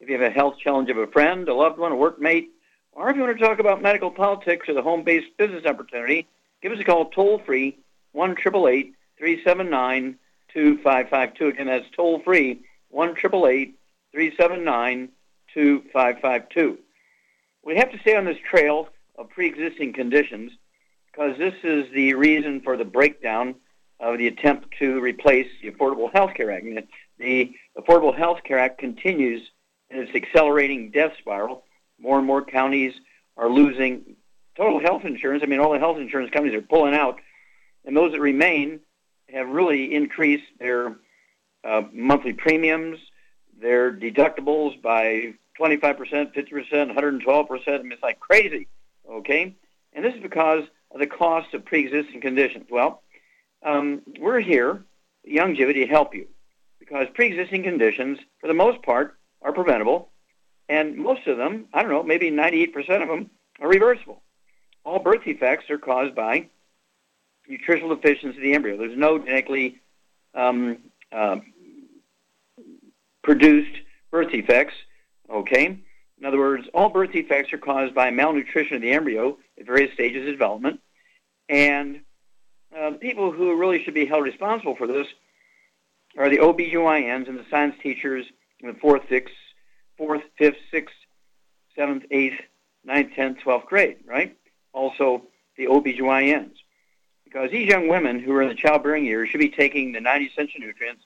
if you have a health challenge of a friend, a loved one, a workmate, or if you want to talk about medical politics or the home-based business opportunity, give us a call toll-free, 1-888-379-2552. Again, that's toll-free, 1-888-379-2552. We have to stay on this trail of pre-existing conditions because this is the reason for the breakdown of the attempt to replace the Affordable Health Care Act. The Affordable Health Care Act continues in its accelerating death spiral. More and more counties are losing total health insurance. I mean, all the health insurance companies are pulling out, and those that remain have really increased their uh, monthly premiums, their deductibles by 25%, 50%, 112%. I mean, it's like crazy, okay? And this is because of the cost of pre-existing conditions. Well, um, we're here, Youngevity, to help you because pre-existing conditions, for the most part, are preventable, and most of them, I don't know, maybe 98% of them are reversible. All birth defects are caused by nutritional deficiency of the embryo. There's no genetically um, uh, produced birth defects Okay? In other words, all birth defects are caused by malnutrition of the embryo at various stages of development. And uh, people who really should be held responsible for this are the OBGYNs and the science teachers fourth, sixth, fourth, fifth, sixth, seventh, eighth, ninth, tenth, twelfth grade, right? Also the OBGYNs. Because these young women who are in the childbearing years should be taking the 90 essential nutrients,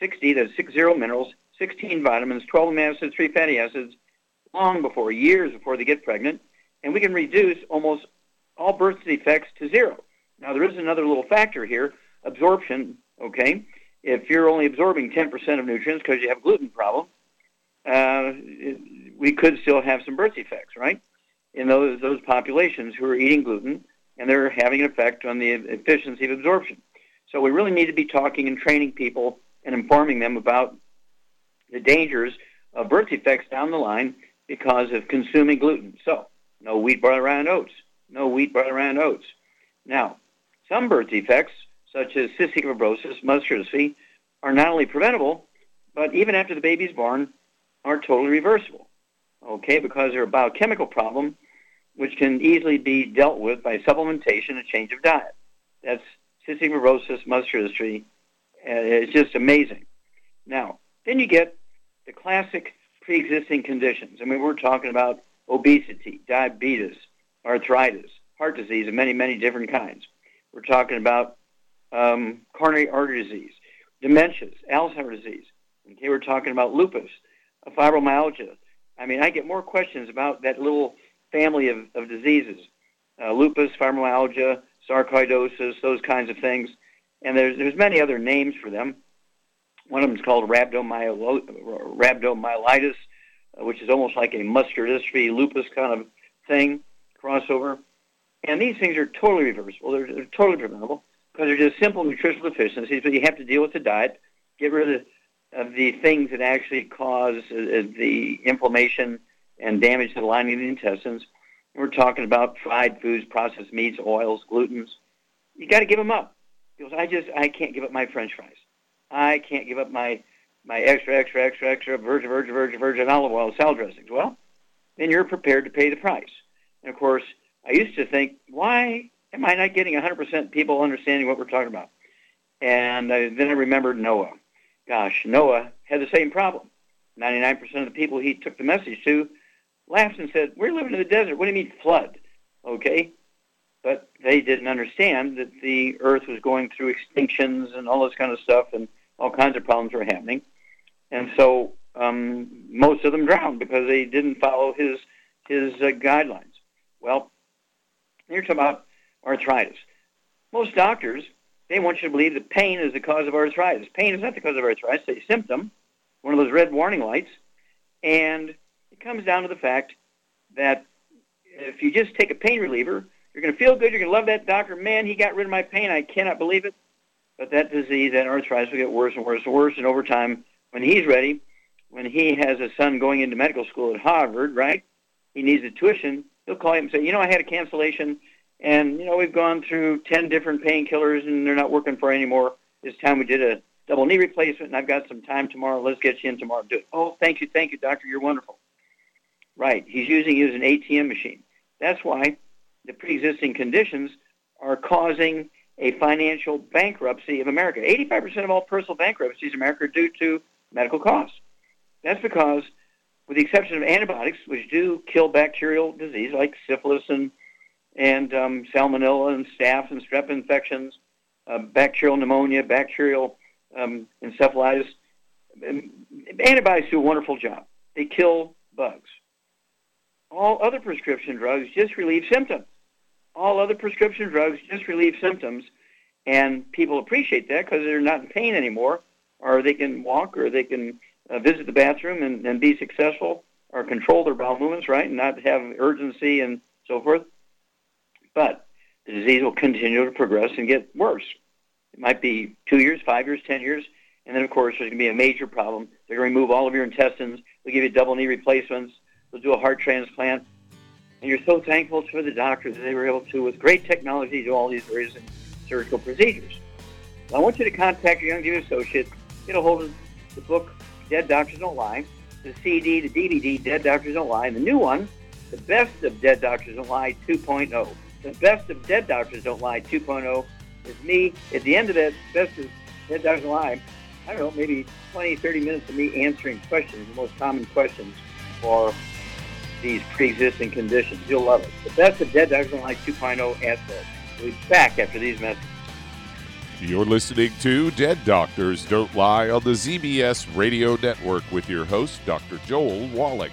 60, the 60 minerals, 16 vitamins, 12 amino acids, 3 fatty acids, long before, years before they get pregnant, and we can reduce almost all birth defects to zero. Now, there is another little factor here, absorption, okay? If you're only absorbing 10% of nutrients because you have a gluten problem, uh, we could still have some birth defects, right? In those, those populations who are eating gluten, and they're having an effect on the efficiency of absorption. So we really need to be talking and training people and informing them about the dangers of birth defects down the line because of consuming gluten. So, no wheat, barley, and oats. No wheat, barley, and oats. Now, some birth defects, such as cystic fibrosis, muscular dystrophy, are not only preventable, but even after the baby's born, are totally reversible. Okay, because they're a biochemical problem which can easily be dealt with by supplementation and change of diet. That's cystic fibrosis, muscular dystrophy. Uh, it's just amazing. Now, then you get the classic pre-existing conditions. I mean, we're talking about obesity, diabetes, arthritis, heart disease, and many, many different kinds. We're talking about um, coronary artery disease, dementias, Alzheimer's disease. Okay, we're talking about lupus, fibromyalgia. I mean, I get more questions about that little family of, of diseases, uh, lupus, fibromyalgia, sarcoidosis, those kinds of things. And there's, there's many other names for them. One of them is called rhabdomyolysis, uh, which is almost like a muscular dystrophy, lupus kind of thing, crossover. And these things are totally reversible. They're, they're totally preventable because they're just simple nutritional deficiencies, but you have to deal with the diet, get rid of the, of the things that actually cause uh, uh the inflammation and damage to the lining of the intestines. We're talking about fried foods, processed meats, oils, glutens. You got to give them up. Because I just I can't give up my French fries. I can't give up my my extra, extra, extra, extra virgin, virgin, virgin, virgin olive oil salad dressings. Well, then you're prepared to pay the price. And of course, I used to think, why am I not getting 100% people understanding what we're talking about? And then I remembered Noah. Gosh, Noah had the same problem. 99% of the people he took the message to laughed and said, we're living in the desert. What do you mean flood? Okay? But they didn't understand that the earth was going through extinctions and all this kind of stuff and all kinds of problems were happening. And so um, most of them drowned because they didn't follow his, his uh, guidelines. Well, you're talking about arthritis. Most doctors, they want you to believe that pain is the cause of arthritis. Pain is not the cause of arthritis. It's a symptom, one of those red warning lights. And it comes down to the fact that if you just take a pain reliever, you're going to feel good. You're going to love that doctor. Man, he got rid of my pain. I cannot believe it. But that disease, that arthritis, will get worse and worse and worse. And over time, when he's ready, when he has a son going into medical school at Harvard, right? He needs a tuition. He'll call you and say, you know, I had a cancellation, and you know, we've gone through ten different painkillers, and they're not working for anymore. This time we did a double knee replacement, and I've got some time tomorrow. Let's get you in tomorrow. Do it. Oh, thank you, thank you, doctor. You're wonderful. Right. He's using you as an ATM machine. That's why the pre-existing conditions are causing a financial bankruptcy of America. 85% of all personal bankruptcies in America are due to medical costs. That's because, with the exception of antibiotics, which do kill bacterial disease like syphilis and and um, salmonella and staph and strep infections, uh, bacterial pneumonia, bacterial um, encephalitis. Antibiotics do a wonderful job. They kill bugs. All other prescription drugs just relieve symptoms. All other prescription drugs just relieve symptoms, and people appreciate that because they're not in pain anymore, or they can walk, or they can uh, visit the bathroom and, and be successful, or control their bowel movements, right, and not have urgency and so forth. But the disease will continue to progress and get worse. It might be two years, five years, ten years, and then of course there's going to be a major problem. They're going to remove all of your intestines. They'll give you double knee replacements. They'll do a heart transplant. And you're so thankful for the doctors that they were able to, with great technology, do all these various surgical procedures. I want you to contact your Young Youngevity associate, get a hold of the book Dead Doctors Don't Lie, the CD, the DVD, Dead Doctors Don't Lie, and the new one, The Best of Dead Doctors Don't Lie 2.0. The Best of Dead Doctors Don't Lie 2.0 is me at the end of that Best of Dead Doctors Don't Lie. I don't know, maybe 20, 30 minutes of me answering questions, the most common questions for these pre-existing conditions. You'll love it. The Best of Dead Doctors Don't Lie 2.0 at We'll be back after these messages. You're listening to Dead Doctors Don't Lie on the ZBS Radio Network with your host, Dr. Joel Wallach.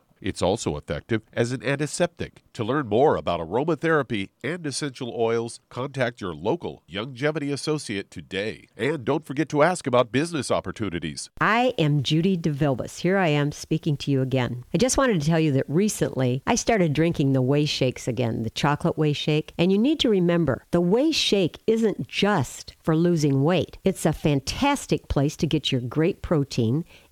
It's also effective as an antiseptic. To learn more about aromatherapy and essential oils, contact your local Youngevity associate today. And don't forget to ask about business opportunities. I am Judy DeVilbus. Here I am speaking to you again. I just wanted to tell you that recently I started drinking the Whey Shakes again, the chocolate Whey Shake. And you need to remember, the Whey Shake isn't just for losing weight. It's a fantastic place to get your great protein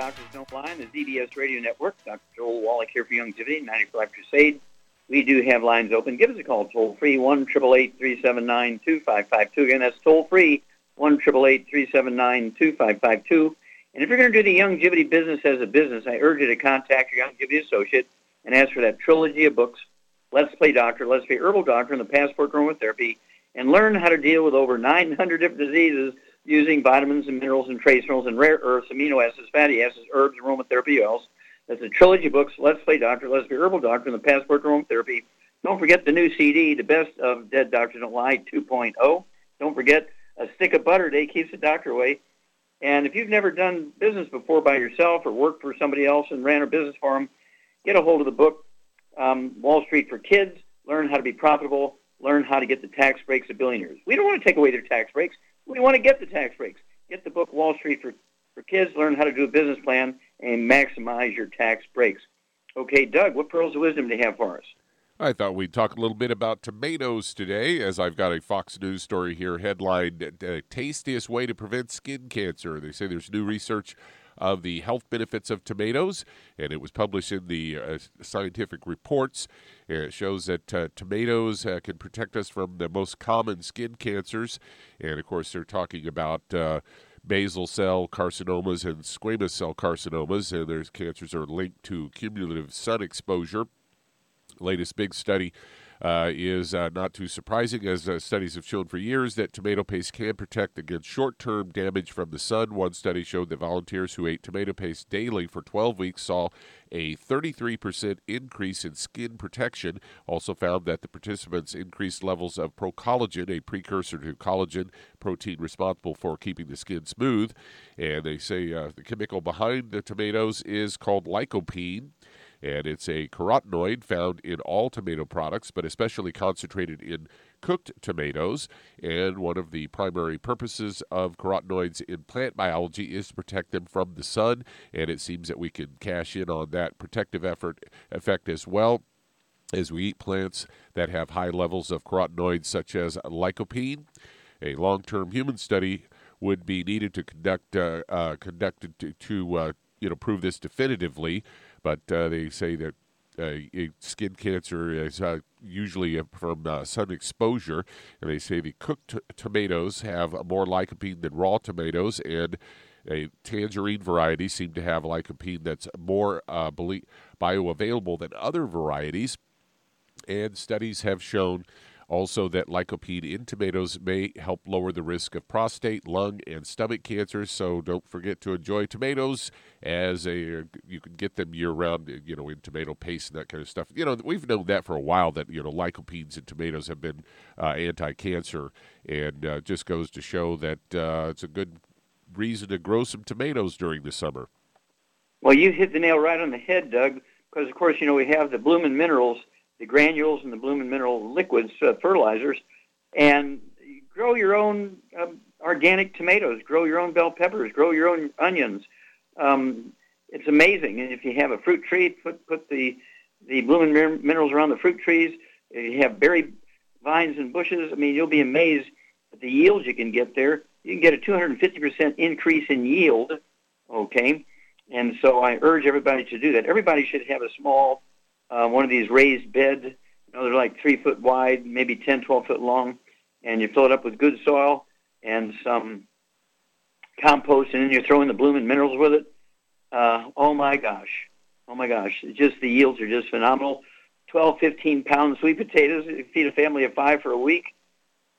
Doctors Don't Lie on the ZBS Radio Network. Dr. Joel Wallach here for Youngevity, 94 Life Crusade. We do have lines open. Give us a call toll free, 1 379 2552. Again, that's toll free, 1 379 2552. And if you're going to do the Youngevity business as a business, I urge you to contact your Youngevity associate and ask for that trilogy of books, Let's Play Doctor, Let's Play Herbal Doctor, and the Passport Aromatherapy, and learn how to deal with over 900 different diseases using vitamins and minerals and trace minerals and rare earths, amino acids, fatty acids, herbs, aromatherapy oils. That's a trilogy of books, Let's Play Doctor, Let's Be Herbal Doctor, and the Passport to Aromatherapy. Don't forget the new CD, The Best of Dead Doctors Don't Lie 2.0. Don't forget A Stick of Butter Day Keeps the Doctor Away. And if you've never done business before by yourself or worked for somebody else and ran a business for them, get a hold of the book, um, Wall Street for Kids. Learn how to be profitable. Learn how to get the tax breaks of billionaires. We don't want to take away their tax breaks. We want to get the tax breaks. Get the book Wall Street for, for Kids. Learn how to do a business plan and maximize your tax breaks. Okay, Doug, what pearls of wisdom do you have for us? I thought we'd talk a little bit about tomatoes today, as I've got a Fox News story here headlined uh, Tastiest Way to Prevent Skin Cancer. They say there's new research of the health benefits of tomatoes, and it was published in the uh, scientific reports. It shows that uh, tomatoes uh, can protect us from the most common skin cancers, and of course, they're talking about uh, basal cell carcinomas and squamous cell carcinomas, and there's cancers are linked to cumulative sun exposure. Latest big study uh, is uh, not too surprising, as uh, studies have shown for years that tomato paste can protect against short term damage from the sun. One study showed that volunteers who ate tomato paste daily for 12 weeks saw a 33% increase in skin protection. Also found that the participants increased levels of procollagen, a precursor to collagen protein responsible for keeping the skin smooth. And they say uh, the chemical behind the tomatoes is called lycopene and it's a carotenoid found in all tomato products, but especially concentrated in cooked tomatoes. And one of the primary purposes of carotenoids in plant biology is to protect them from the sun, and it seems that we can cash in on that protective effort effect as well as we eat plants that have high levels of carotenoids such as lycopene. A long-term human study would be needed to conduct uh, uh, conducted to, to uh, you know prove this definitively. But uh, they say that uh, skin cancer is uh, usually from uh, sun exposure, and they say the cooked t- tomatoes have more lycopene than raw tomatoes, and a tangerine variety seem to have lycopene that's more uh, bioavailable than other varieties. And studies have shown also, that lycopene in tomatoes may help lower the risk of prostate, lung, and stomach cancers. So don't forget to enjoy tomatoes as a you can get them year round. You know, in tomato paste and that kind of stuff. You know, we've known that for a while that you know lycopenes in tomatoes have been uh, anti-cancer, and uh, just goes to show that uh, it's a good reason to grow some tomatoes during the summer. Well, you hit the nail right on the head, Doug. Because of course, you know we have the Bloomin' Minerals the granules and the Bloomin' Mineral liquids, uh, fertilizers, and grow your own um, organic tomatoes, grow your own bell peppers, grow your own onions. Um, it's amazing. And if you have a fruit tree, put put the the Bloomin' Minerals around the fruit trees. If you have berry vines and bushes, I mean, you'll be amazed at the yields you can get there. You can get a 250% increase in yield. Okay, and so I urge everybody to do that. Everybody should have a small uh, one of these raised beds. You know, they're like three foot wide, maybe 10, 12 foot long, and you fill it up with good soil and some compost, and then you throw in the Bloomin' Minerals with it. Uh, oh my gosh, oh my gosh, just the yields are just phenomenal. 12, 15 pound sweet potatoes. You feed a family of five for a week.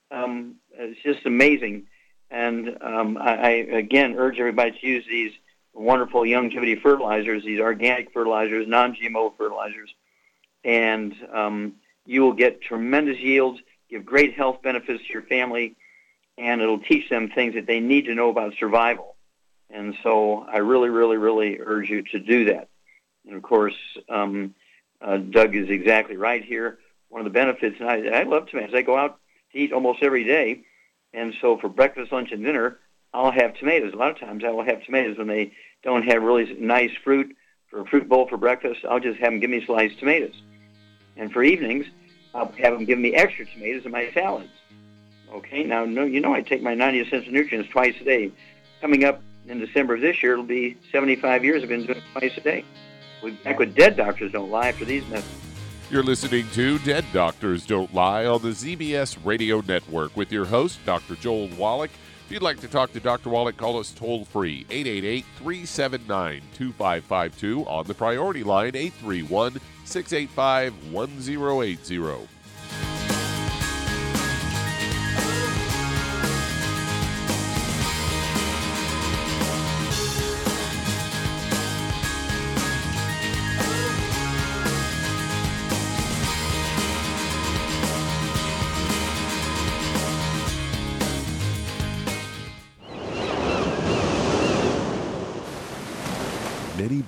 Um, it's just amazing. And um, I, I again urge everybody to use these wonderful Youngevity fertilizers, these organic fertilizers, non-GMO fertilizers and um, you will get tremendous yields, give great health benefits to your family, and it'll teach them things that they need to know about survival. And so I really, really, really urge you to do that. And of course, um, uh, Doug is exactly right here. One of the benefits, and I, I love tomatoes. I go out to eat almost every day, and so for breakfast, lunch, and dinner, I'll have tomatoes. A lot of times, I will have tomatoes when they don't have really nice fruit for a fruit bowl for breakfast. I'll just have them give me sliced tomatoes. And for evenings, I'll have them give me extra tomatoes in my salads. Okay, now no, you know I take my 90 essential nutrients twice a day. Coming up In December of this year, it'll be 75 years. I've been doing it twice a day. We'll be back with Dead Doctors Don't Lie for these messages. You're listening to Dead Doctors Don't Lie on the ZBS Radio Network with your host, Dr. Joel Wallach. If you'd like to talk to Dr. Wallach, call us toll free 888 379 2552 on the priority line 831 685 1080.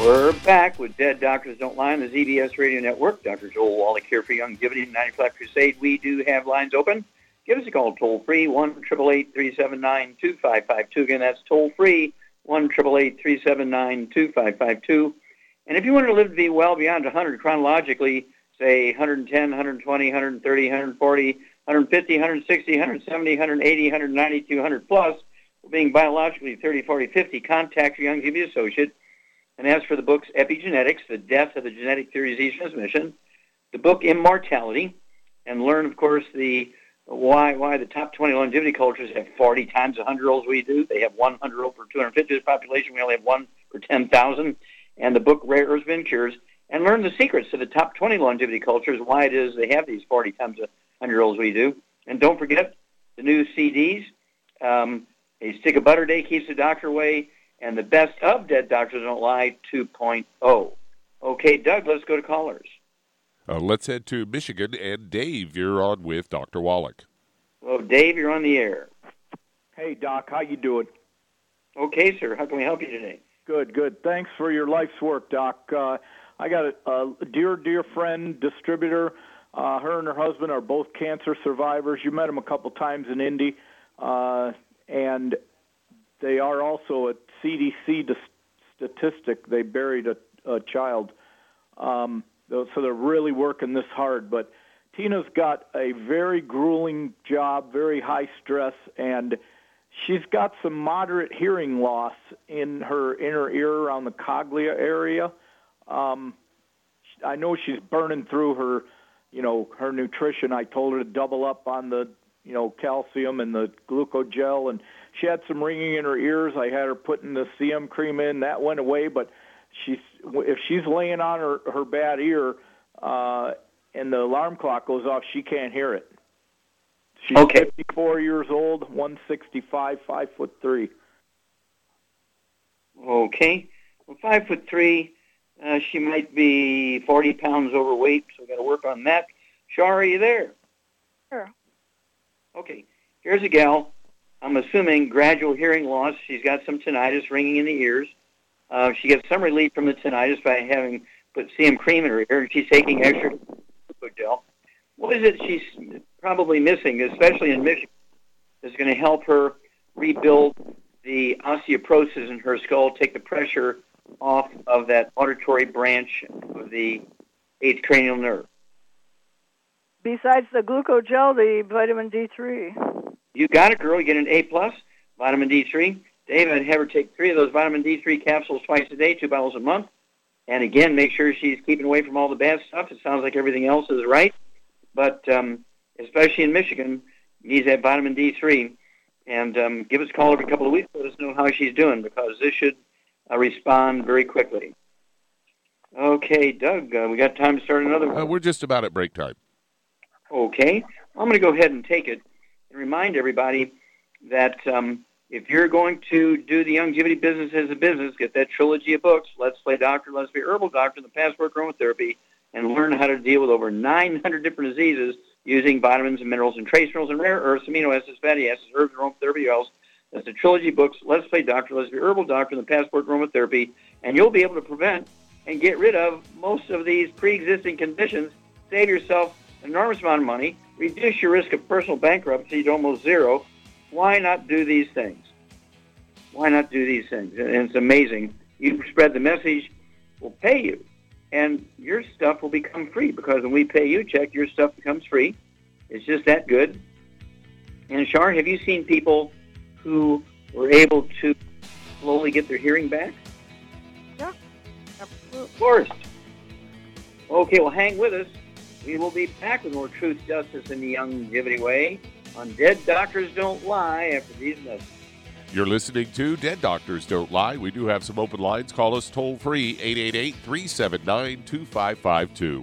We're back with Dead Doctors Don't Lie on the ZBS Radio Network. Dr. Joel Wallach here for Youngevity 95 Crusade. We do have lines open. Give us a call toll free, 1 379 2552. Again, that's toll free, 1 379 2552. And if you want to live to be well beyond 100 chronologically, say 110, 120, 130, 140, 150, 160, 170, 180, 190, 200 plus, being biologically 30, 40, 50, contact your Youngevity associate. And as for the books Epigenetics, The Death of the Genetic Theories of Transmission, the book Immortality, and learn, of course, the why why the top 20 longevity cultures have 40 times the 100-year-olds we do. They have 100-year-old per 250 population. We only have one per 10,000. And the book Rare Earths and Cures, and learn the secrets to the top 20 longevity cultures, why it is they have these 40 times the 100-year-olds we do. And don't forget the new CDs. Um, a stick of butter day keeps the doctor away and the best of Dead Doctors Don't Lie 2.0. Okay, Doug, let's go to callers. Uh, let's head to Michigan, and Dave, you're on with Dr. Wallach. Well, Dave, you're on the air. Hey, Doc. How you doing? Okay, sir. How can we help you today? Good, good. Thanks for your life's work, Doc. Uh, I got a, a dear, dear friend, distributor. Uh, her and her husband are both cancer survivors. You met them a couple times in Indy, uh, and they are also a CDC statistic. They buried a, a child, um, so they're really working this hard. But Tina's got a very grueling job, very high stress, and she's got some moderate hearing loss in her inner ear around the cochlea area. Um, I know she's burning through her, you know, her nutrition. I told her to double up on the, you know, calcium and the glucogel, and she had some ringing in her ears. I had her putting the CM cream in. That went away, but she's if she's laying on her her bad ear, uh, and the alarm clock goes off, she can't hear it. She's Okay. 54 years old, 165, five foot three. Okay. Well, five foot three. Uh, she might be 40 pounds overweight, so we got to work on that. Shar, are you there? Sure. Okay. Here's a gal. I'm assuming gradual hearing loss. She's got some tinnitus ringing in the ears. Uh, she gets some relief from the tinnitus by having put CM cream in her ear, she's taking extra gel. What is it she's probably missing, especially in Michigan, is going to help her rebuild the osteoporosis in her skull, take the pressure off of that auditory branch of the eighth cranial nerve. Besides the glucogel, the vitamin D3. You got it, girl. You get an A plus, vitamin D3. Dave, I'd have her take three of those vitamin D3 capsules twice a day, two bottles a month. And again, make sure she's keeping away from all the bad stuff. It sounds like everything else is right, but um, especially in Michigan, needs that vitamin D3. And um, give us a call every couple of weeks. Let us know how she's doing because this should uh, respond very quickly. Okay, Doug, uh, we got time to start another one. Uh, we're just about at break time. Okay. I'm going to go ahead and take it and remind everybody that um, if you're going to do the Youngevity business as a business, get that trilogy of books, Let's Play Doctor, Let's Be Herbal Doctor, the Passport Aromatherapy, and learn how to deal with over 900 different diseases using vitamins and minerals and trace minerals and rare earths, amino acids, fatty acids, herbs, and aromatherapy oils. That's the trilogy books, Let's Play Doctor, Let's Be Herbal Doctor, and the Passport Aromatherapy, and you'll be able to prevent and get rid of most of these pre-existing conditions, save yourself an enormous amount of money, reduce your risk of personal bankruptcy to almost zero. Why not do these things? Why not do these things? And it's amazing. You spread the message, we'll pay you. And your stuff will become free because when we pay you a check, your stuff becomes free. It's just that good. And Shar, have you seen people who were able to slowly get their hearing back? Yeah, absolutely. Of course. Okay, well, hang with us. We will be back with more truth, justice, and the Youngevity way on Dead Doctors Don't Lie after these messages. You're listening to Dead Doctors Don't Lie. We do have some open lines. Call us toll free 888 379 2552.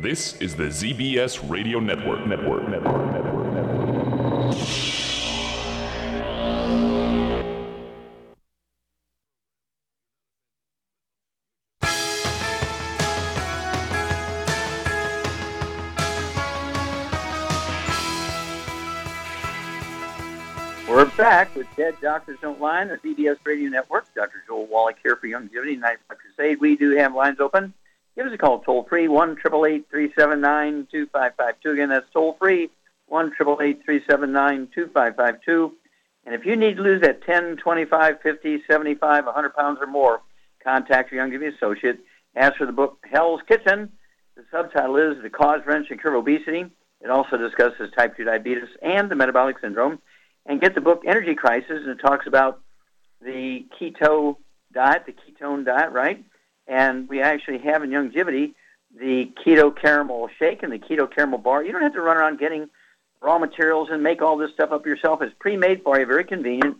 This is the ZBS Radio Network. Network. Network. Network. Network. We're back with Dead Doctors Don't Lie, on the CBS Radio Network. Dr. Joel Wallach here for Youngevity Night Crusade. We do have lines open. Give us a call toll free, 1 379 2552. Again, that's toll free, 1 379 2552. And if you need to lose that 10, 25, 50, 75, 100 pounds or more, contact your Young Youngevity associate. Ask for the book Hell's Kitchen. The subtitle is The Cause, Wrench, and Cure Obesity. It also discusses type 2 diabetes and the metabolic syndrome. And get the book Energy Crisis, and it talks about the keto diet, the ketone diet, right? And we actually have in Youngevity the keto caramel shake and the keto caramel bar. You don't have to run around getting raw materials and make all this stuff up yourself. It's pre-made for you, very convenient.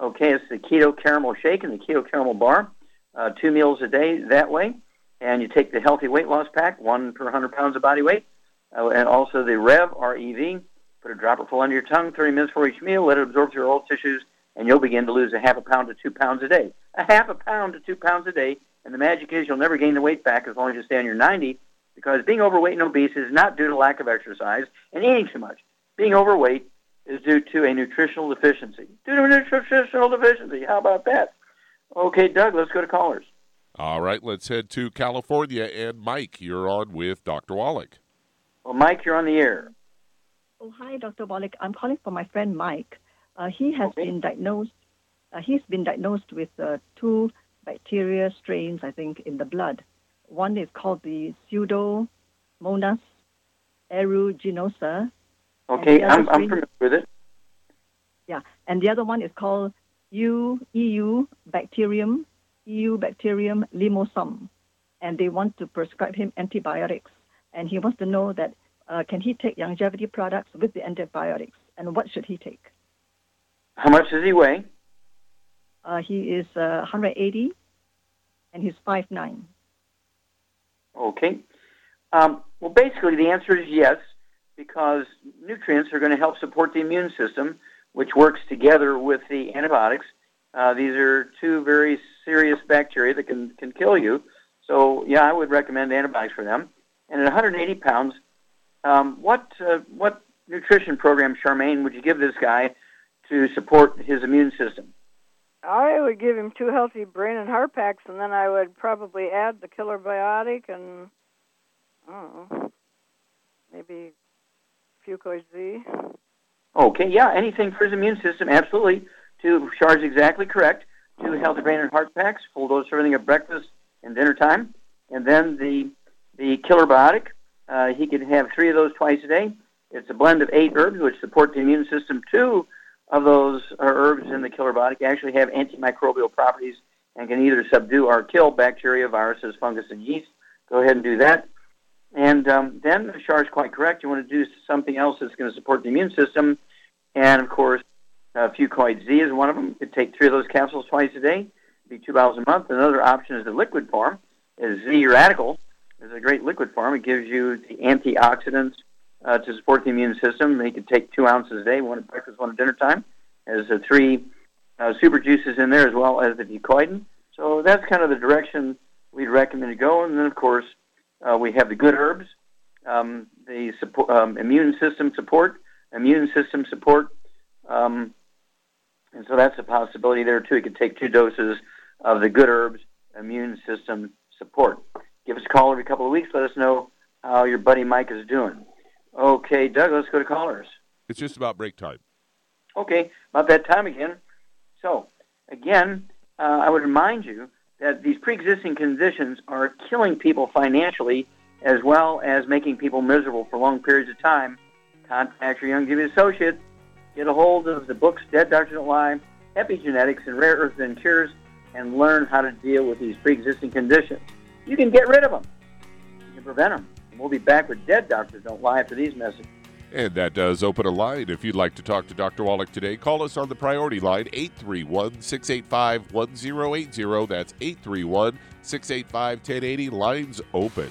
Okay, it's the keto caramel shake and the keto caramel bar, uh, two meals a day that way. And you take the healthy weight loss pack, one per 100 pounds of body weight, uh, and also the Rev, R-E-V. Put a dropper full under your tongue, 30 minutes for each meal. Let it absorb through your oral tissues, and you'll begin to lose a half a pound to two pounds a day. A half a pound to two pounds a day and the magic is you'll never gain the weight back as long as you stay on your 90 because being overweight and obese is not due to lack of exercise and eating too much. Being overweight is due to a nutritional deficiency. Due to a nutritional deficiency. How about that? Okay, Doug, let's go to callers. All right, let's head to California. And Mike, you're on with Dr. Wallach. Well, Mike, you're on the air. Oh, hi, Dr. Wallach. I'm calling for my friend Mike. Uh, he has okay. been diagnosed. Uh, he's been diagnosed with uh, two bacteria strains, I think, in the blood. One is called the Pseudomonas aeruginosa. Okay, I'm, I'm familiar with it. Yeah, and the other one is called U, EU bacterium, Eubacterium limosum. And they want to prescribe him antibiotics. And he wants to know that uh, can he take Youngevity products with the antibiotics, and what should he take? How much does he weigh? Uh, he is uh, 180 and he's 5'9. Okay. Um, well, basically, the answer is yes, because nutrients are going to help support the immune system, which works together with the antibiotics. Uh, these are two very serious bacteria that can, can kill you. So, yeah, I would recommend antibiotics for them. And at 180 pounds, um, what uh, what nutrition program, Charmaine, would you give this guy to support his immune system? I would give him two healthy brain and heart packs, and then I would probably add the killer biotic and know, maybe Fucoid Z. Okay, yeah, anything for his immune system, absolutely. Two Char's exactly correct. Two healthy brain and heart packs, full dose for everything at breakfast and dinner time, and then the the killer biotic uh, he can have three of those twice a day. It's a blend of eight herbs which support the immune system. Two of those herbs in the killer body actually have antimicrobial properties and can either subdue or kill bacteria, viruses, fungus, and yeast. Go ahead and do that. And um, then Shar is quite correct. You want to do something else that's going to support the immune system. And of course, uh, Fucoid Z is one of them. You could take three of those capsules twice a day. Be two bottles a month. Another option is the liquid form. Is Z Radical. It's a great liquid form. It gives you the antioxidants uh, to support the immune system. You could take two ounces a day, one at breakfast, one at dinner time. There's uh, three uh, super juices in there as well as the fucoidan. So that's kind of the direction we'd recommend to go. And then, of course, uh, we have the good herbs, um, the support, um, immune system support, immune system support. Um, and so that's a possibility there, too. You could take two doses of the good herbs, immune system support. Give us a call every couple of weeks. Let us know how your buddy Mike is doing. Okay, Doug, let's go to callers. It's just about break time. Okay, about that time again. So, again, uh, I would remind you that these pre-existing conditions are killing people financially as well as making people miserable for long periods of time. Contact your Youngevity associate. Get a hold of the books Dead Doctors Don't Lie, Epigenetics, and Rare Earths and Cures and learn how to deal with these pre-existing conditions. You can get rid of them. You can prevent them. We'll be back with Dead Doctors Don't Lie after these messages. And that does open a line. If you'd like to talk to Dr. Wallach today, call us on the priority line, 831 685 1080. That's 831 685 1080. Lines open.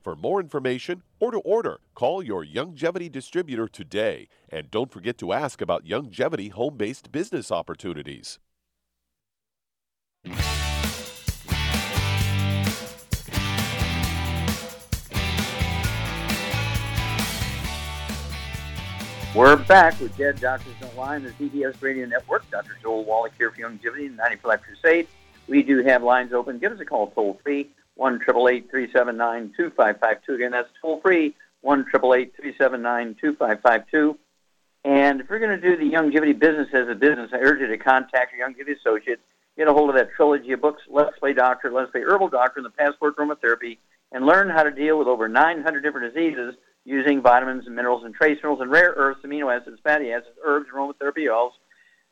For more information or to order, call your Youngevity distributor today. And don't forget to ask about Youngevity home based business opportunities. We're back with Dead Doctors Don't Lie on the CBS Radio Network. Dr. Joel Wallach here for Youngevity and 90 for Life Crusade. We do have lines open. Give us a call toll free, 1 379 2552. Again, that's toll free, 1 379 2552. And if we're going to do the Youngevity business as a business, I urge you to contact your Youngevity associate. Get a hold of that trilogy of books, Let's Play Doctor, Let's Play Herbal Doctor, and the Passport Aromatherapy, and learn how to deal with over 900 different diseases using vitamins and minerals and trace minerals and rare earths, amino acids, fatty acids, herbs, aromatherapy oils.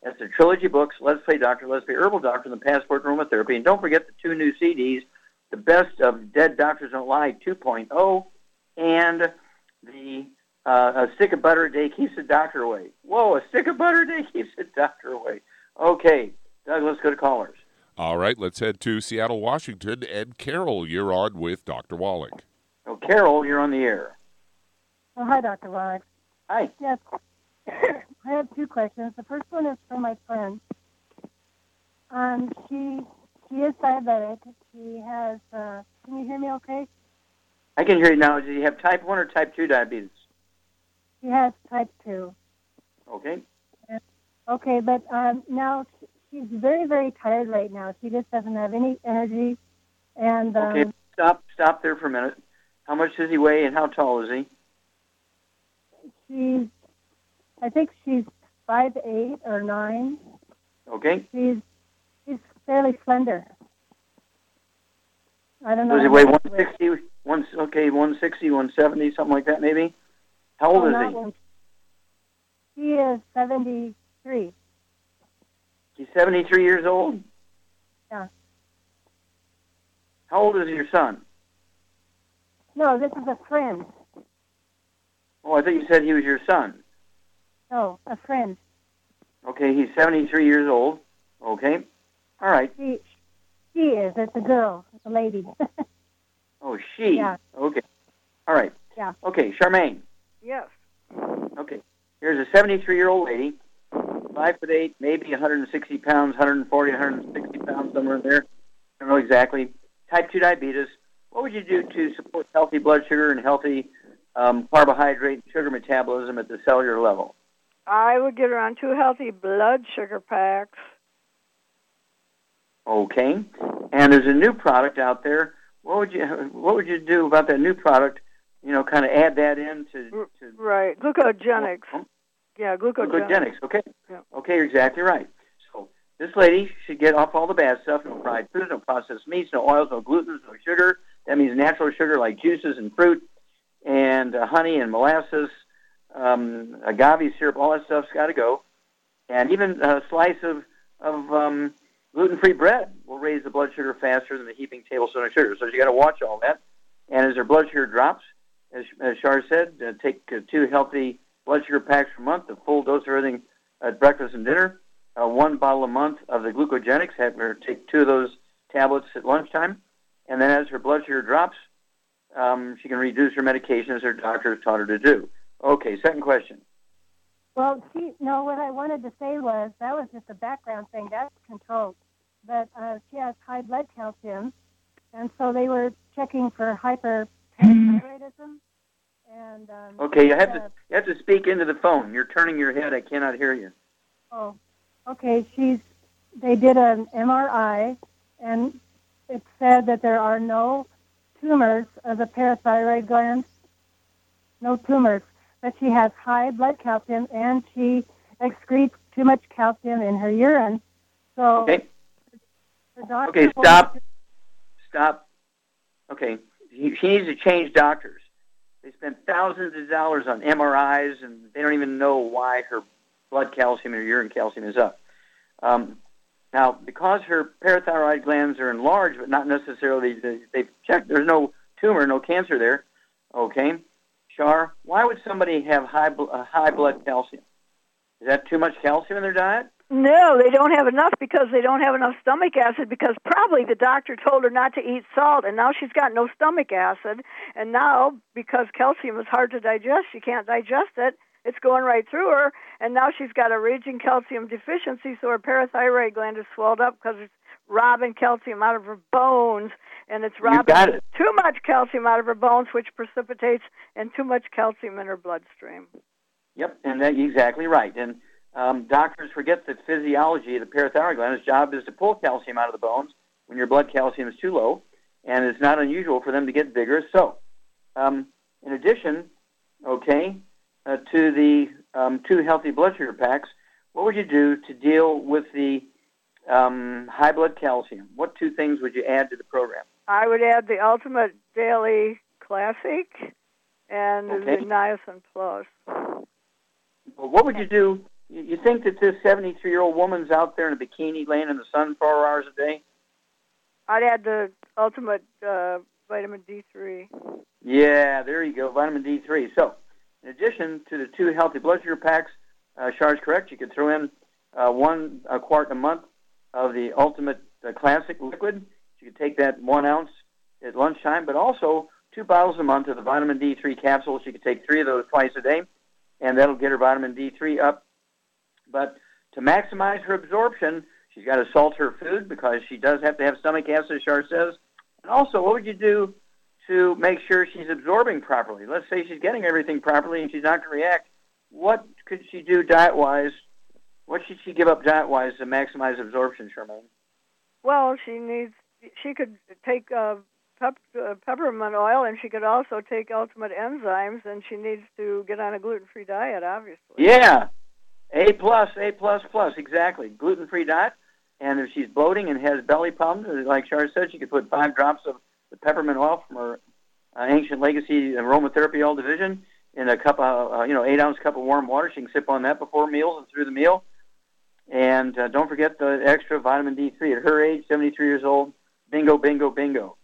That's the trilogy books, Let's Play Doctor, Let's Play Herbal Doctor, and the Passport Aromatherapy. And don't forget the two new CDs, the best of Dead Doctors Don't Lie 2.0 and the uh, A Stick of Butter a Day Keeps the Doctor Away. Whoa, a stick of butter a day keeps the doctor away. Okay, Doug, let's go to callers. All right, let's head to Seattle, Washington. And Carol, you're on with Dr. Wallach. Oh, Carol, you're on the air. Oh, hi, Dr. Wallach. Hi. Yes. I have two questions. The first one is for my friend. Um, she she is diabetic. She has. Uh, can you hear me? Okay. I can hear you now. Do you have type 1 or type 2 diabetes? He has type two. Okay. Okay, but um, now she's very very tired right now. She just doesn't have any energy, and um, Okay, stop stop there for a minute. How much does he weigh and how tall is he? she's. I think she's five eight or nine. Okay. She's she's fairly slender. I don't know. Does he weigh much 160? One, okay, 160, 170, something like that maybe? How old Oh, is he? one- He is 73. He's 73 years old? Yeah. How old is your son? No, this is a friend. Oh, I thought you said he was your son. No, a friend. Okay, he's 73 years old. Okay. All right. She, she is. It's a girl. It's a lady. Oh, she. Yeah. Okay. All right. Yeah. Okay, Charmaine. Yes. Okay. Here's a 73 year old lady, five foot eight, maybe 160 pounds, 140, 160 pounds, somewhere in there. I don't know exactly. Type 2 diabetes. What would you do to support healthy blood sugar and healthy um, carbohydrate and sugar metabolism at the cellular level? I would get her on two healthy blood sugar packs. Okay. And there's a new product out there. What would you What would you do about that new product? You know, kind of add that in to, to Right. Glucogenics. Yeah, glucogenics. Glucogenics. Okay. Yeah. Okay, you're exactly right. So this lady should get off all the bad stuff: no fried foods, no processed meats, no oils, no gluten, no sugar. That means natural sugar like juices and fruit, and uh, honey and molasses, um, agave syrup. All that stuff's got to go. And even a slice of of um, gluten-free bread will raise the blood sugar faster than the heaping tablespoon of sugar. So you got to watch all that. And as her blood sugar drops, as, as Shar said, uh, take uh, two healthy blood sugar packs per month, a full dose of everything at breakfast and dinner, uh, one bottle a month of the glucogenics, have her take two of those tablets at lunchtime, and then as her blood sugar drops, um, she can reduce her medication as her doctor has taught her to do. Okay, second question. Well, she no. What I wanted to say was that was just a background thing. That's controlled, but uh, she has high blood calcium, and so they were checking for hyperparathyroidism. And um, Okay, you have uh, to you have to speak into the phone. You're turning your head. I cannot hear you. Oh, okay. She's. They did an MRI, and it said that there are no tumors of the parathyroid gland. No tumors, but she has high blood calcium, and she excretes too much calcium in her urine. So Okay. Okay, stop. her- Stop. Okay, she needs to change doctors. They spend thousands of dollars on MRIs, and they don't even know why her blood calcium and her urine calcium is up. Um, now, because her parathyroid glands are enlarged, but not necessarily, they, they've checked, there's no tumor, no cancer there. Okay, Shar, why would somebody have high, uh, high blood calcium? Is that too much calcium in their diet? No, they don't have enough because they don't have enough stomach acid because probably the doctor told her not to eat salt and now she's got no stomach acid and now because calcium is hard to digest, she can't digest it. It's going right through her and now she's got a raging calcium deficiency so her parathyroid gland is swelled up because it's robbing calcium out of her bones and it's robbing it. too much calcium out of her bones which precipitates and too much calcium in her bloodstream. Yep, and that, exactly right. And um, doctors forget the physiology of the parathyroid gland. Its job is to pull calcium out of the bones when your blood calcium is too low, and it's not unusual for them to get vigorous. So, um, in addition, okay, uh, to the um, two healthy blood sugar packs, what would you do to deal with the um, high blood calcium? What two things would you add to the program? I would add the Ultimate Daily Classic and Okay. the Niacin Plus. Well, what would you do? You think that this 73 year old woman's out there in a bikini laying in the sun four hours a day? I'd add the Ultimate uh, Vitamin D3. Yeah, there you go, vitamin D3. So, in addition to the two healthy blood sugar packs, uh, Char's correct. You could throw in uh, one a quart a month of the Ultimate the classic liquid. She could take that one ounce at lunchtime, but also two bottles a month of the vitamin D3 capsules. She could take three of those twice a day, and that'll get her vitamin D3 up. But to maximize her absorption, she's got to salt her food because she does have to have stomach acid, as Char says. And also, what would you do to make sure she's absorbing properly? Let's say she's getting everything properly and she's not going to react. What could she do diet wise? What should she give up diet wise to maximize absorption, Charmaine? Well, she needs. She could take uh, pep, uh, peppermint oil, and she could also take Ultimate Enzymes, and she needs to get on a gluten-free diet, obviously. Yeah, A plus, A plus plus, exactly. Gluten-free diet, and if she's bloating and has belly problems, like Char said, she could put five drops of the peppermint oil from her uh, Ancient Legacy Aromatherapy Oil division in a cup of, uh, you know, eight ounce cup of warm water. She can sip on that before meals and through the meal. And uh, don't forget the extra vitamin D3 at her age, 73 years old. Bingo, bingo, bingo.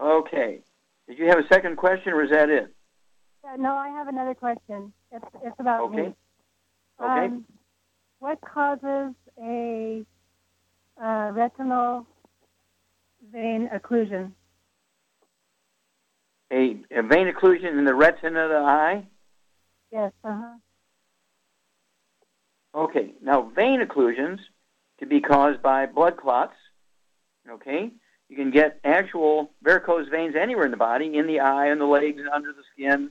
Okay. Did you have a second question, or is that it? Uh, no, I have another question. It's, it's about Okay. me. Okay. Um, what causes a uh, retinal vein occlusion? A, a vein occlusion in the retina of the eye. Yes. Uh-huh. Okay. Now, vein occlusions can be caused by blood clots. Okay. You can get actual varicose veins anywhere in the body, in the eye, in the legs, under the skin,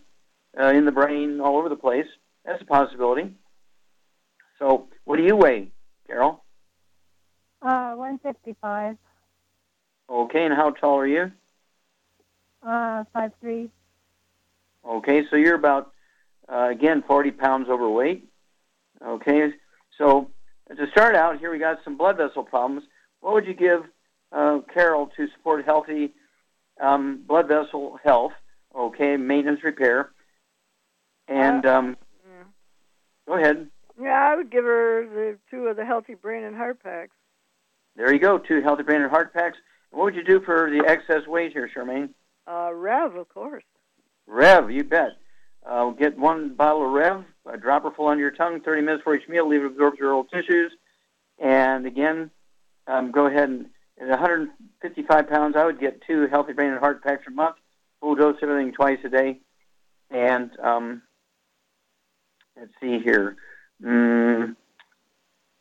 uh, in the brain, all over the place. That's a possibility. So, what do you weigh, Carol? Uh, 155, Okay, and how tall are you? uh, 5'3". Okay, so you're about, uh, again, 40 pounds overweight. Okay, so to start out, here we got some blood vessel problems. What would you give uh, Carol to support healthy um, blood vessel health? Okay, maintenance repair. And um, go ahead. Yeah, I would give her the two of the healthy brain and heart packs. There you go, two healthy brain and heart packs. What would you do for the excess weight here, Charmaine? Uh, Rev, of course. Rev, you bet. Uh, get one bottle of Rev, a dropper full under your tongue, 30 minutes for each meal. Leave it absorb your oral tissues. And again, um, go ahead and at 155 pounds, I would get two healthy brain and heart packs a month, full dose of everything twice a day. And um, let's see here. Mm,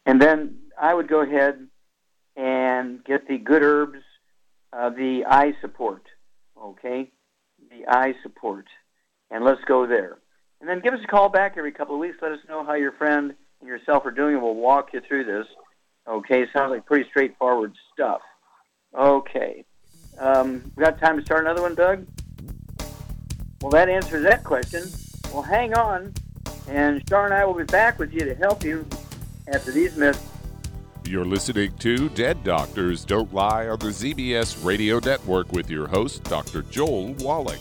and then I would go ahead and get the good herbs, uh, the eye support. Okay, the eye support, and let's go there. And then give us a call back every couple of weeks. Let us know how your friend and yourself are doing, and we'll walk you through this. Okay, sounds like pretty straightforward stuff. Okay, um, we got time to start another one, Doug? Well, that answers that question. Well, hang on, and Char and I will be back with you to help you after these myths. You're listening to Dead Doctors Don't Lie on the ZBS Radio Network with your host, Dr. Joel Wallach.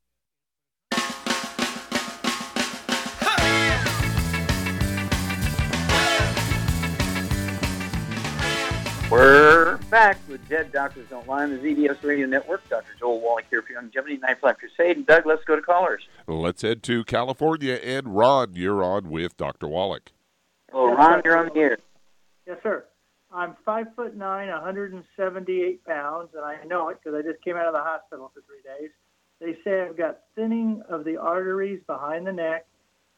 We're back with Dead Doctors Don't Lie on the ZBS Radio Network. Dr. Joel Wallach here for Youngevity Knife Life Crusade. And Doug, let's go to callers. Let's head to California. And Ron, you're on with Dr. Wallach. Oh, Ron, you're on the air. Yes, sir. I'm five foot nine, 178 pounds, and I know it because I just came out of the hospital for three days. They say I've got thinning of the arteries behind the neck,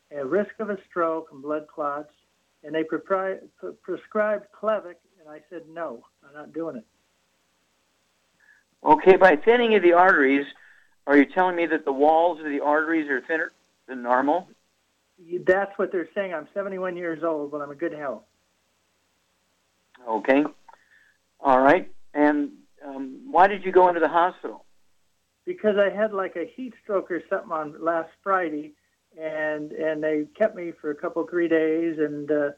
a risk of a stroke and blood clots, and they pre- prescribed Clevic and I said, no, I'm not doing it. Okay, by thinning of the arteries, are you telling me that the walls of the arteries are thinner than normal? That's what they're saying. I'm 71 years old, but I'm in good health. Okay. All right. And um, why did you go into the hospital? Because I had like a heat stroke or something on last Friday, and and they kept me for a couple three days, and uh,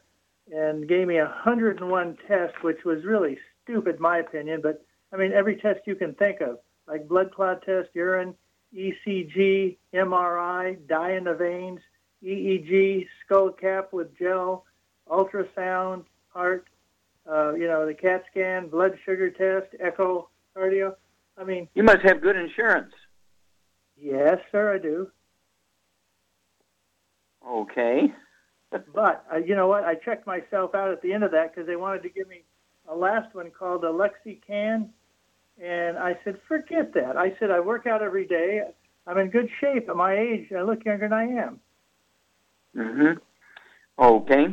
and gave me 101 tests, which was really stupid, in my opinion. But I mean, every test you can think of, like blood clot test, urine, ECG, MRI, dye in the veins, EEG, skull cap with gel, ultrasound, heart, uh, you know, the CAT scan, blood sugar test, echo, cardio. I mean, you must have good insurance. Yes, sir, I do. Okay but uh, you know what? I checked myself out at the end of that because they wanted to give me a last one called a Lexiscan, and I said, forget that. I said I work out every day. I'm in good shape at my age. I look younger than I am. Mm-hmm. Okay.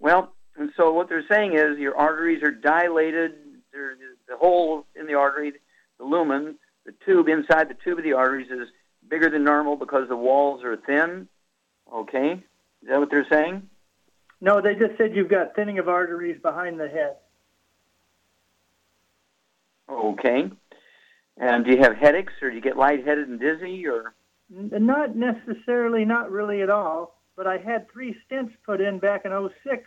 Well, and so what they're saying is your arteries are dilated. They're, the hole in the artery, the lumen, the tube inside the tube of the arteries is bigger than normal because the walls are thin. Okay. Is that what they're saying? No, they just said you've got thinning of arteries behind the head. Okay. And do you have headaches, or do you get lightheaded and dizzy, or? Not necessarily, not really at all. But I had three stents put in back in 06,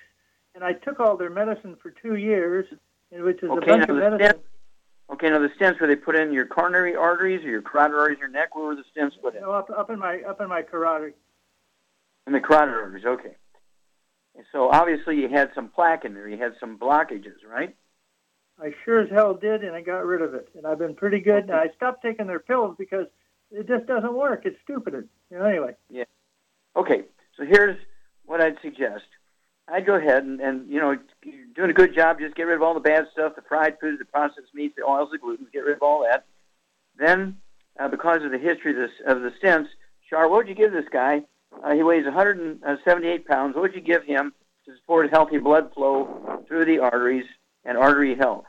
and I took all their medicine for two years, which is okay, a bunch of medicine. Stents, okay, now the stents were they put in your coronary arteries or your carotid arteries, your neck? Where were the stents put in? No, up up in my up in my carotid. In the carotid arteries, okay. So obviously you had some plaque in there. You had some blockages, right? I sure as hell did, and I got rid of it. And I've been pretty good. And I stopped taking their pills because it just doesn't work. It's stupid. You know, anyway. Yeah. Okay. So here's what I'd suggest. I'd go ahead and, and you know, you're doing a good job. Just get rid of all the bad stuff, the fried foods, the processed meats, the oils, the gluten. Get rid of all that. Then, uh, because of the history of, this, of the stents, Char, what would you give this guy? Uh, he weighs 178 pounds. What would you give him to support healthy blood flow through the arteries and artery health?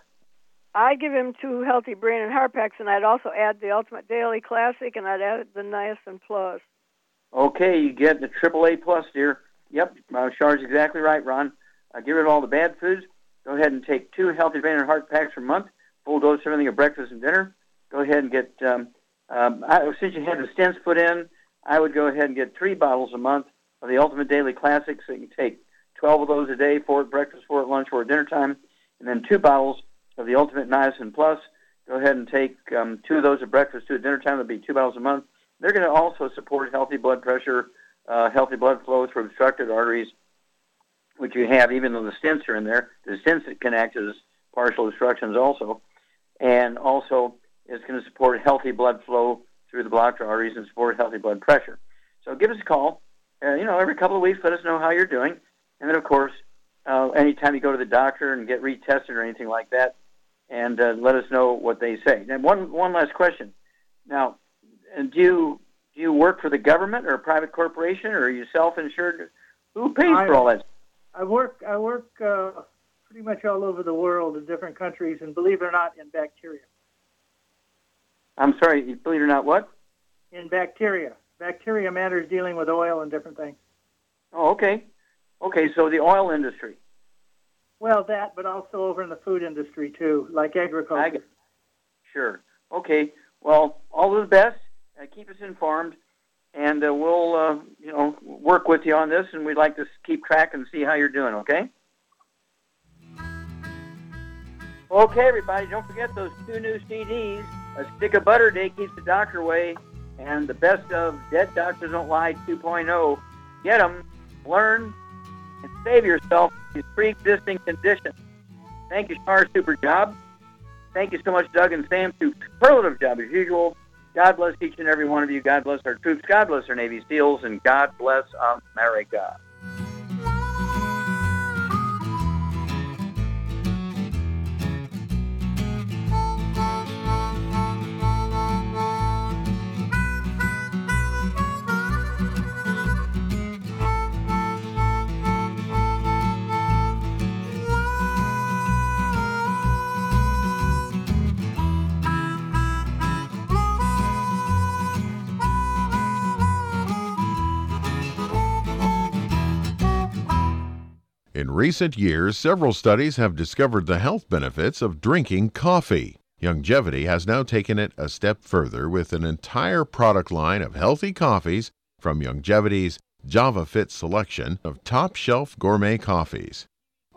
I'd give him two healthy brain and heart packs, and I'd also add the Ultimate Daily Classic, and I'd add the Niacin Plus. Okay, you get the triple A plus, dear. Yep, uh, Char's exactly right, Ron. Uh, get rid of all the bad foods. Go ahead and take two healthy brain and heart packs per month. Full dose of everything at breakfast and dinner. Go ahead and get. Um, um, I, since you had the stents put in, I would go ahead and get three bottles a month of the Ultimate Daily Classic, so you can take 12 of those a day, four at breakfast, four at lunch, four at dinner time, and then two bottles of the Ultimate Niacin Plus. Go ahead and take um, two of those at breakfast, two at dinner time. That'll be two bottles a month. They're going to also support healthy blood pressure, uh, healthy blood flow through obstructed arteries, which you have even though the stents are in there. The stents can act as partial obstructions also, and also it's going to support healthy blood flow through the blocked arteries and support healthy blood pressure. So give us a call. Uh, you know, every couple of weeks, let us know how you're doing, and then of course, uh, anytime you go to the doctor and get retested or anything like that, and uh, let us know what they say. And one one last question. Now, and do you do you work for the government or a private corporation, or are you self-insured? Who pays I, for all that? I work I work uh, pretty much all over the world in different countries, and believe it or not, in bacteria. I'm sorry, believe it or not, what? In bacteria. Bacteria matters dealing with oil and different things. Oh, okay. Okay, so the oil industry. Well, that, but also over in the food industry too, like agriculture. Sure. Okay. Well, all the best. Uh, keep us informed, and uh, we'll, uh, you know, work with you on this. And we'd like to keep track and see how you're doing. Okay. Okay, everybody. Don't forget those two new CDs. A stick of butter day keeps the doctor away, and the best of Dead Doctors Don't Lie 2.0. Get them, learn, and save yourself these pre-existing conditions. Thank you, Star Super Job. Thank you so much, Doug and Sam. Superlative job as usual. God bless each and every one of you. God bless our troops. God bless our Navy SEALs, and God bless America. In recent years, several studies have discovered the health benefits of drinking coffee. Youngevity has now taken it a step further with an entire product line of healthy coffees from Youngevity's JavaFit selection of top shelf gourmet coffees.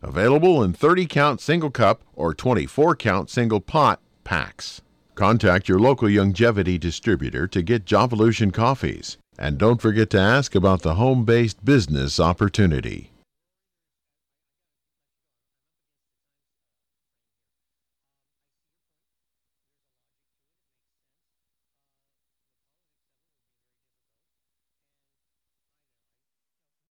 Available in 30 count single cup or 24 count single pot packs. Contact your local Youngevity distributor to get Javalution coffees. And don't forget to ask about the home based business opportunity.